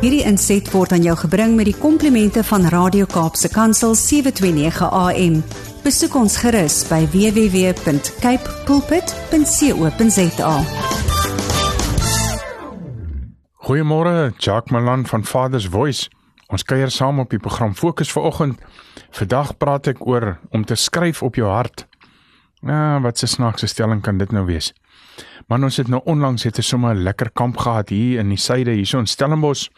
Hierdie inset word aan jou gebring met die komplimente van Radio Kaapse Kansel 729 AM. Besoek ons gerus by www.cape pulpit.co.za. Goeiemôre, Jacques Malan van Father's Voice. Ons kuier saam op die program Fokus vanoggend. Vandag praat ek oor om te skryf op jou hart. Ja, wat 'n snaakse stelling kan dit nou wees? Maar ons het nou onlangs het 'n sommer lekker kamp gehad hier in die suide, hierso in Stellenbosch.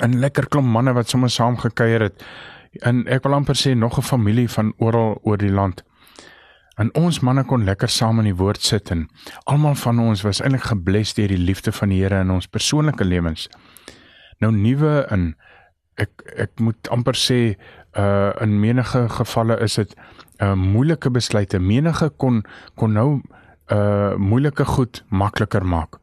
'n Lekker klomp manne wat sommer saam gekuier het. En ek wil amper sê nog 'n familie van oral oor die land. En ons manne kon lekker saam in die woord sit en almal van ons was eintlik gebless deur die liefde van die Here in ons persoonlike lewens. Nou nuwe in ek ek moet amper sê uh in menige gevalle is dit 'n uh, moeilike besluite. Menige kon kon nou uh moeilike goed makliker maak.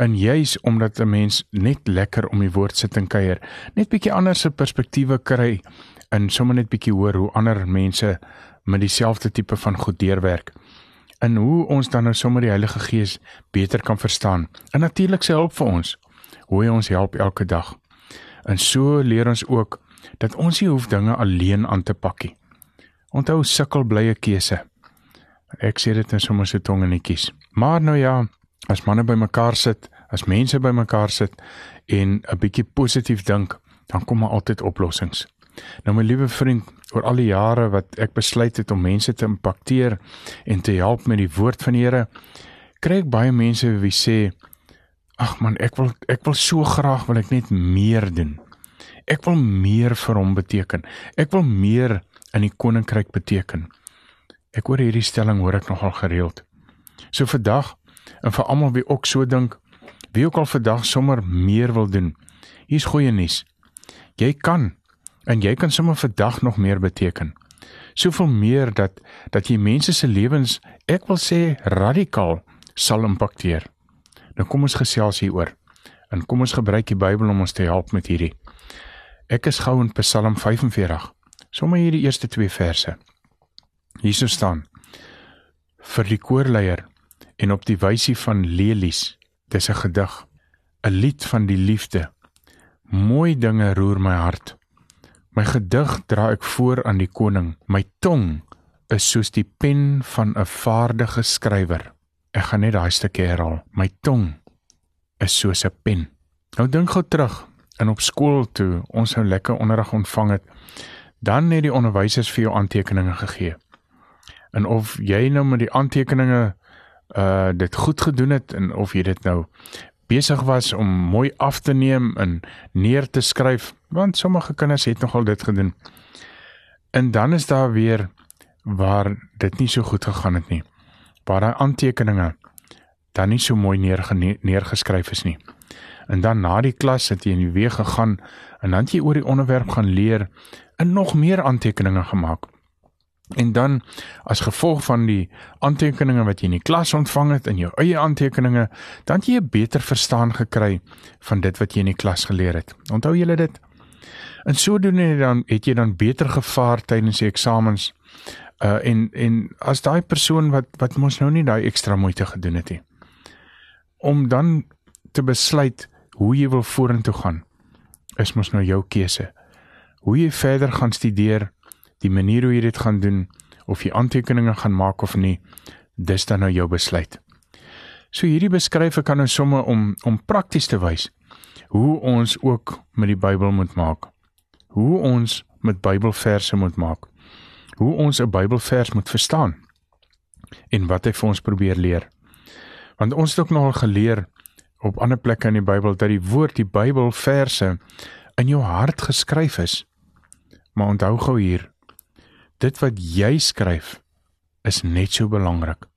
En juis omdat 'n mens net lekker om die woord sit en kuier, net bietjie ander se perspektiewe kry en sommer net bietjie hoor hoe ander mense met dieselfde tipe van goed deurwerk. En hoe ons dan nou sommer die Heilige Gees beter kan verstaan. En natuurlik sy hulp vir ons. Hoe hy ons help elke dag. En so leer ons ook dat ons nie hoef dinge alleen aan te pak nie. Onthou sukkel blye keuse. Ek sê dit net sommer so tongenetjies. Maar nou ja, as manne bymekaar sit, as mense bymekaar sit en 'n bietjie positief dink, dan kom maar altyd oplossings. Nou my liewe vriend, oor al die jare wat ek besluit het om mense te impakteer en te help met die woord van die Here, kry ek baie mense wie sê, "Ag man, ek wil ek wil so graag wil ek net meer doen. Ek wil meer vir hom beteken. Ek wil meer in die koninkryk beteken." Ek hoor hierdie stelling hoor ek nogal gereeld. So vandag en vir almal wie ook so dink, wie ook al vandag sommer meer wil doen. Hier's goeie nuus. Jy kan en jy kan sommer vandag nog meer beteken. Soveel meer dat dat jy mense se lewens, ek wil sê radikaal sal impakteer. Nou kom ons gesels hieroor. En kom ons gebruik die Bybel om ons te help met hierdie. Ek is gou in Psalm 45. Sommige hierdie eerste 2 verse. Hierso staan vir die koorleier en op die wysie van lelies. Dis 'n gedig, 'n lied van die liefde. Mooi dinge roer my hart. My gedig dra ek voor aan die koning. My tong is soos die pen van 'n vaardige skrywer. Ek gaan net daai stukkie herhaal. My tong is soos 'n pen. Nou dink gou terug en op skool toe ons nou lekker onderrig ontvang het, dan het die onderwysers vir jou aantekeninge gegee en of jy nou met die aantekeninge uh dit goed gedoen het en of jy dit nou besig was om mooi af te neem en neer te skryf want sommige kinders het nogal dit gedoen. En dan is daar weer waar dit nie so goed gegaan het nie. Waar daai aantekeninge dan nie so mooi neerge neergeskryf is nie. En dan na die klas het jy in die week gegaan en dan het jy oor die onderwerp gaan leer en nog meer aantekeninge gemaak. En dan as gevolg van die aantekeninge wat jy in die klas ontvang het en jou eie aantekeninge, dan het jy 'n beter verstaan gekry van dit wat jy in die klas geleer het. Onthou julle dit? En sodoende dan het jy dan beter gevaar tydens die eksamens. Uh en en as daai persoon wat wat mos nou nie daai ekstra moeite gedoen het nie. Om dan te besluit hoe jy wil vorentoe gaan, is mos nou jou keuse. Hoe jy verder gaan studeer die manier hoe jy dit gaan doen of jy aantekeninge gaan maak of nie, dis dan nou jou besluit. So hierdie beskryf ek kan nou somme om om prakties te wys hoe ons ook met die Bybel moet maak. Hoe ons met Bybelverse moet maak. Hoe ons 'n Bybelvers moet verstaan en wat hy vir ons probeer leer. Want ons het ook nogal geleer op ander plekke in die Bybel dat die woord die Bybelverse in jou hart geskryf is. Maar onthou gou hier, dit wat jy skryf is net so belangrik.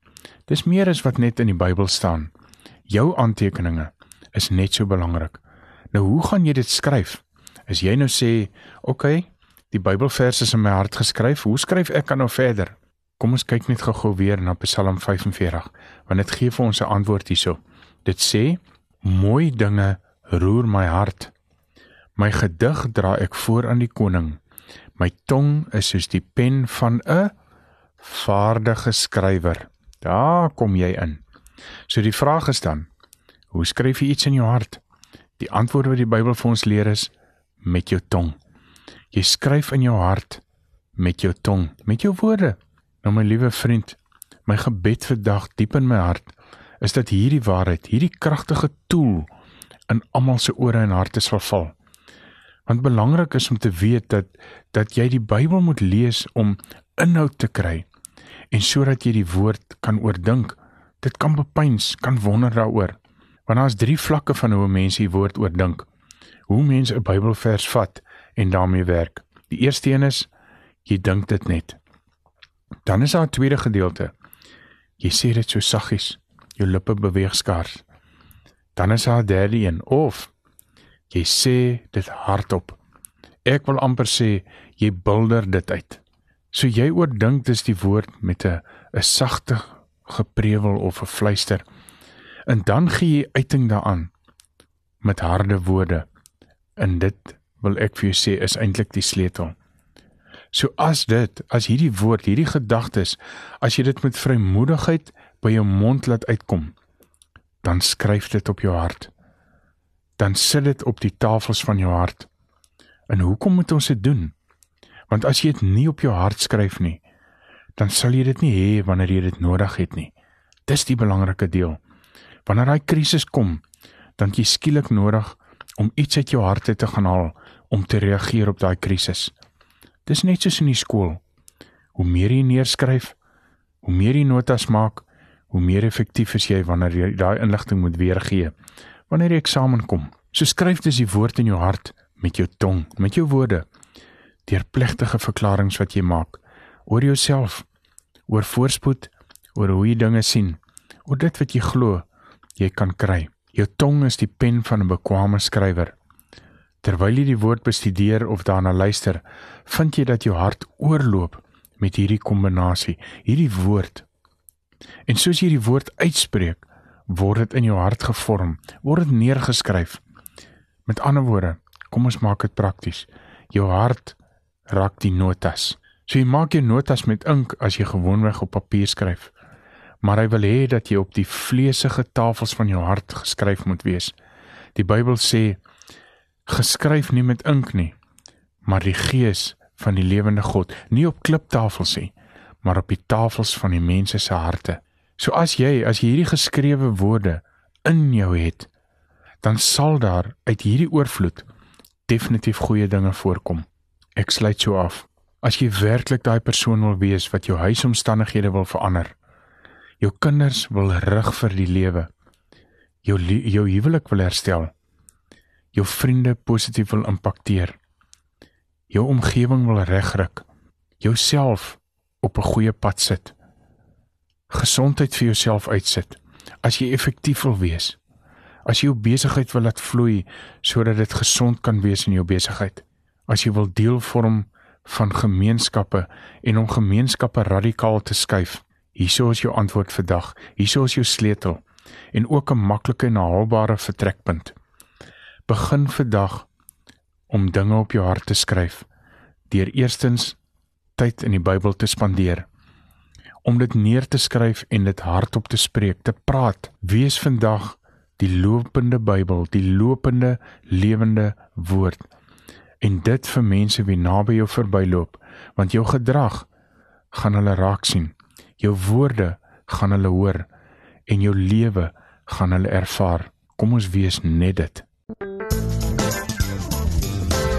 Dis meer as wat net in die Bybel staan. Jou aantekeninge is net so belangrik. Nou hoe gaan jy dit skryf? As jy nou sê, "Oké, okay, die Bybelverse is in my hart geskryf, hoe skryf ek dan nou verder?" Kom ons kyk net gou-gou weer na Psalm 45, want dit gee vir ons 'n antwoord hierso. Dit sê, "Mooi dinge roer my hart. My gedig dra ek voor aan die koning." My tong is soos die pen van 'n vaardige skrywer. Daar kom jy in. So die vraag is dan, hoe skryf jy iets in jou hart? Die antwoord wat die Bybel vir ons leer is met jou tong. Jy skryf in jou hart met jou tong, met jou woorde. Nou my liewe vriend, my gebed vir dag diep in my hart is dat hierdie waarheid, hierdie kragtige tool in almal se ore en harte sal val. Want belangrik is om te weet dat dat jy die Bybel moet lees om inhoud te kry en sodat jy die woord kan oordink. Dit kan bepeins, kan wonder daaroor. Want daar's drie vlakke van hoe mense die woord oordink. Hoe mense 'n Bybelvers vat en daarmee werk. Die eerste een is jy dink dit net. Dan is daar 'n tweede gedeelte. Jy sê dit so saggies, jou lippe beweeg skaars. Dan is daar 'n derde een of jy sê dit hardop. Ek wil amper sê jy bulder dit uit. So jy oordink dis die woord met 'n 'n sagte geprewel of 'n fluister. En dan gee jy uiting daaraan met harde woorde. En dit wil ek vir jou sê is eintlik die sleutel. So as dit, as hierdie woord, hierdie gedagtes, as jy dit met vrymoedigheid by jou mond laat uitkom, dan skryf dit op jou hart. Dan sit dit op die tafels van jou hart. En hoekom moet ons dit doen? Want as jy dit nie op jou hart skryf nie, dan sal jy dit nie hê wanneer jy dit nodig het nie. Dis die belangrike deel. Wanneer daai krisis kom, dan jy skielik nodig om iets uit jou hart te gaan haal om te reageer op daai krisis. Dis net soos in die skool. Hoe meer jy neerskryf, hoe meer jy notas maak, hoe meer effektief is jy wanneer jy daai inligting moet weergee wanneer jy eksamen kom. So skryf dis die woord in jou hart met jou tong, met jou woorde, deur plegtige verklaringe wat jy maak oor jouself, oor voorspoed, oor hoe jy dinge sien, oor dit wat jy glo jy kan kry. Jou tong is die pen van 'n bekwame skrywer. Terwyl jy die woord bestudeer of daarna luister, vind jy dat jou hart oorloop met hierdie kombinasie, hierdie woord. En soos jy die woord uitspreek, word dit in jou hart gevorm, word dit neergeskryf. Met ander woorde, kom ons maak dit prakties. Jou hart raak die notas. So jy maak jou notas met ink as jy gewoonweg op papier skryf. Maar hy wil hê dat jy op die vleesige tafels van jou hart geskryf moet wees. Die Bybel sê geskryf nie met ink nie, maar die gees van die lewende God, nie op kliptafels nie, maar op die tafels van die mense se harte. So as jy as jy hierdie geskrewe woorde in jou het, dan sal daar uit hierdie oorvloed definitief goeie dinge voorkom. Ek sluit so af. As jy werklik daai persoon wil wees wat jou huisomstandighede wil verander, jou kinders wil rig vir die lewe, jou jou huwelik wil herstel, jou vriende positief wil impakteer, jou omgewing wil regryk, jouself op 'n goeie pad sit, gesondheid vir jouself uitsit, as jy effektief wil wees, as jy jou besigheid wil laat vloei sodat dit gesond kan wees in jou besigheid as jy wil deel vorm van gemeenskappe en om gemeenskappe radikaal te skuif. Hierso is jou antwoord vandag. Hierso is jou sleutel en ook 'n maklike en haalbare vertrekpunt. Begin vandag om dinge op jou hart te skryf deur eerstens tyd in die Bybel te spandeer om dit neer te skryf en dit hardop te spreek, te praat. Wees vandag die lopende Bybel, die lopende lewende woord. En dit vir mense wie naby jou verbyloop want jou gedrag gaan hulle raak sien. Jou woorde gaan hulle hoor en jou lewe gaan hulle ervaar. Kom ons wees net dit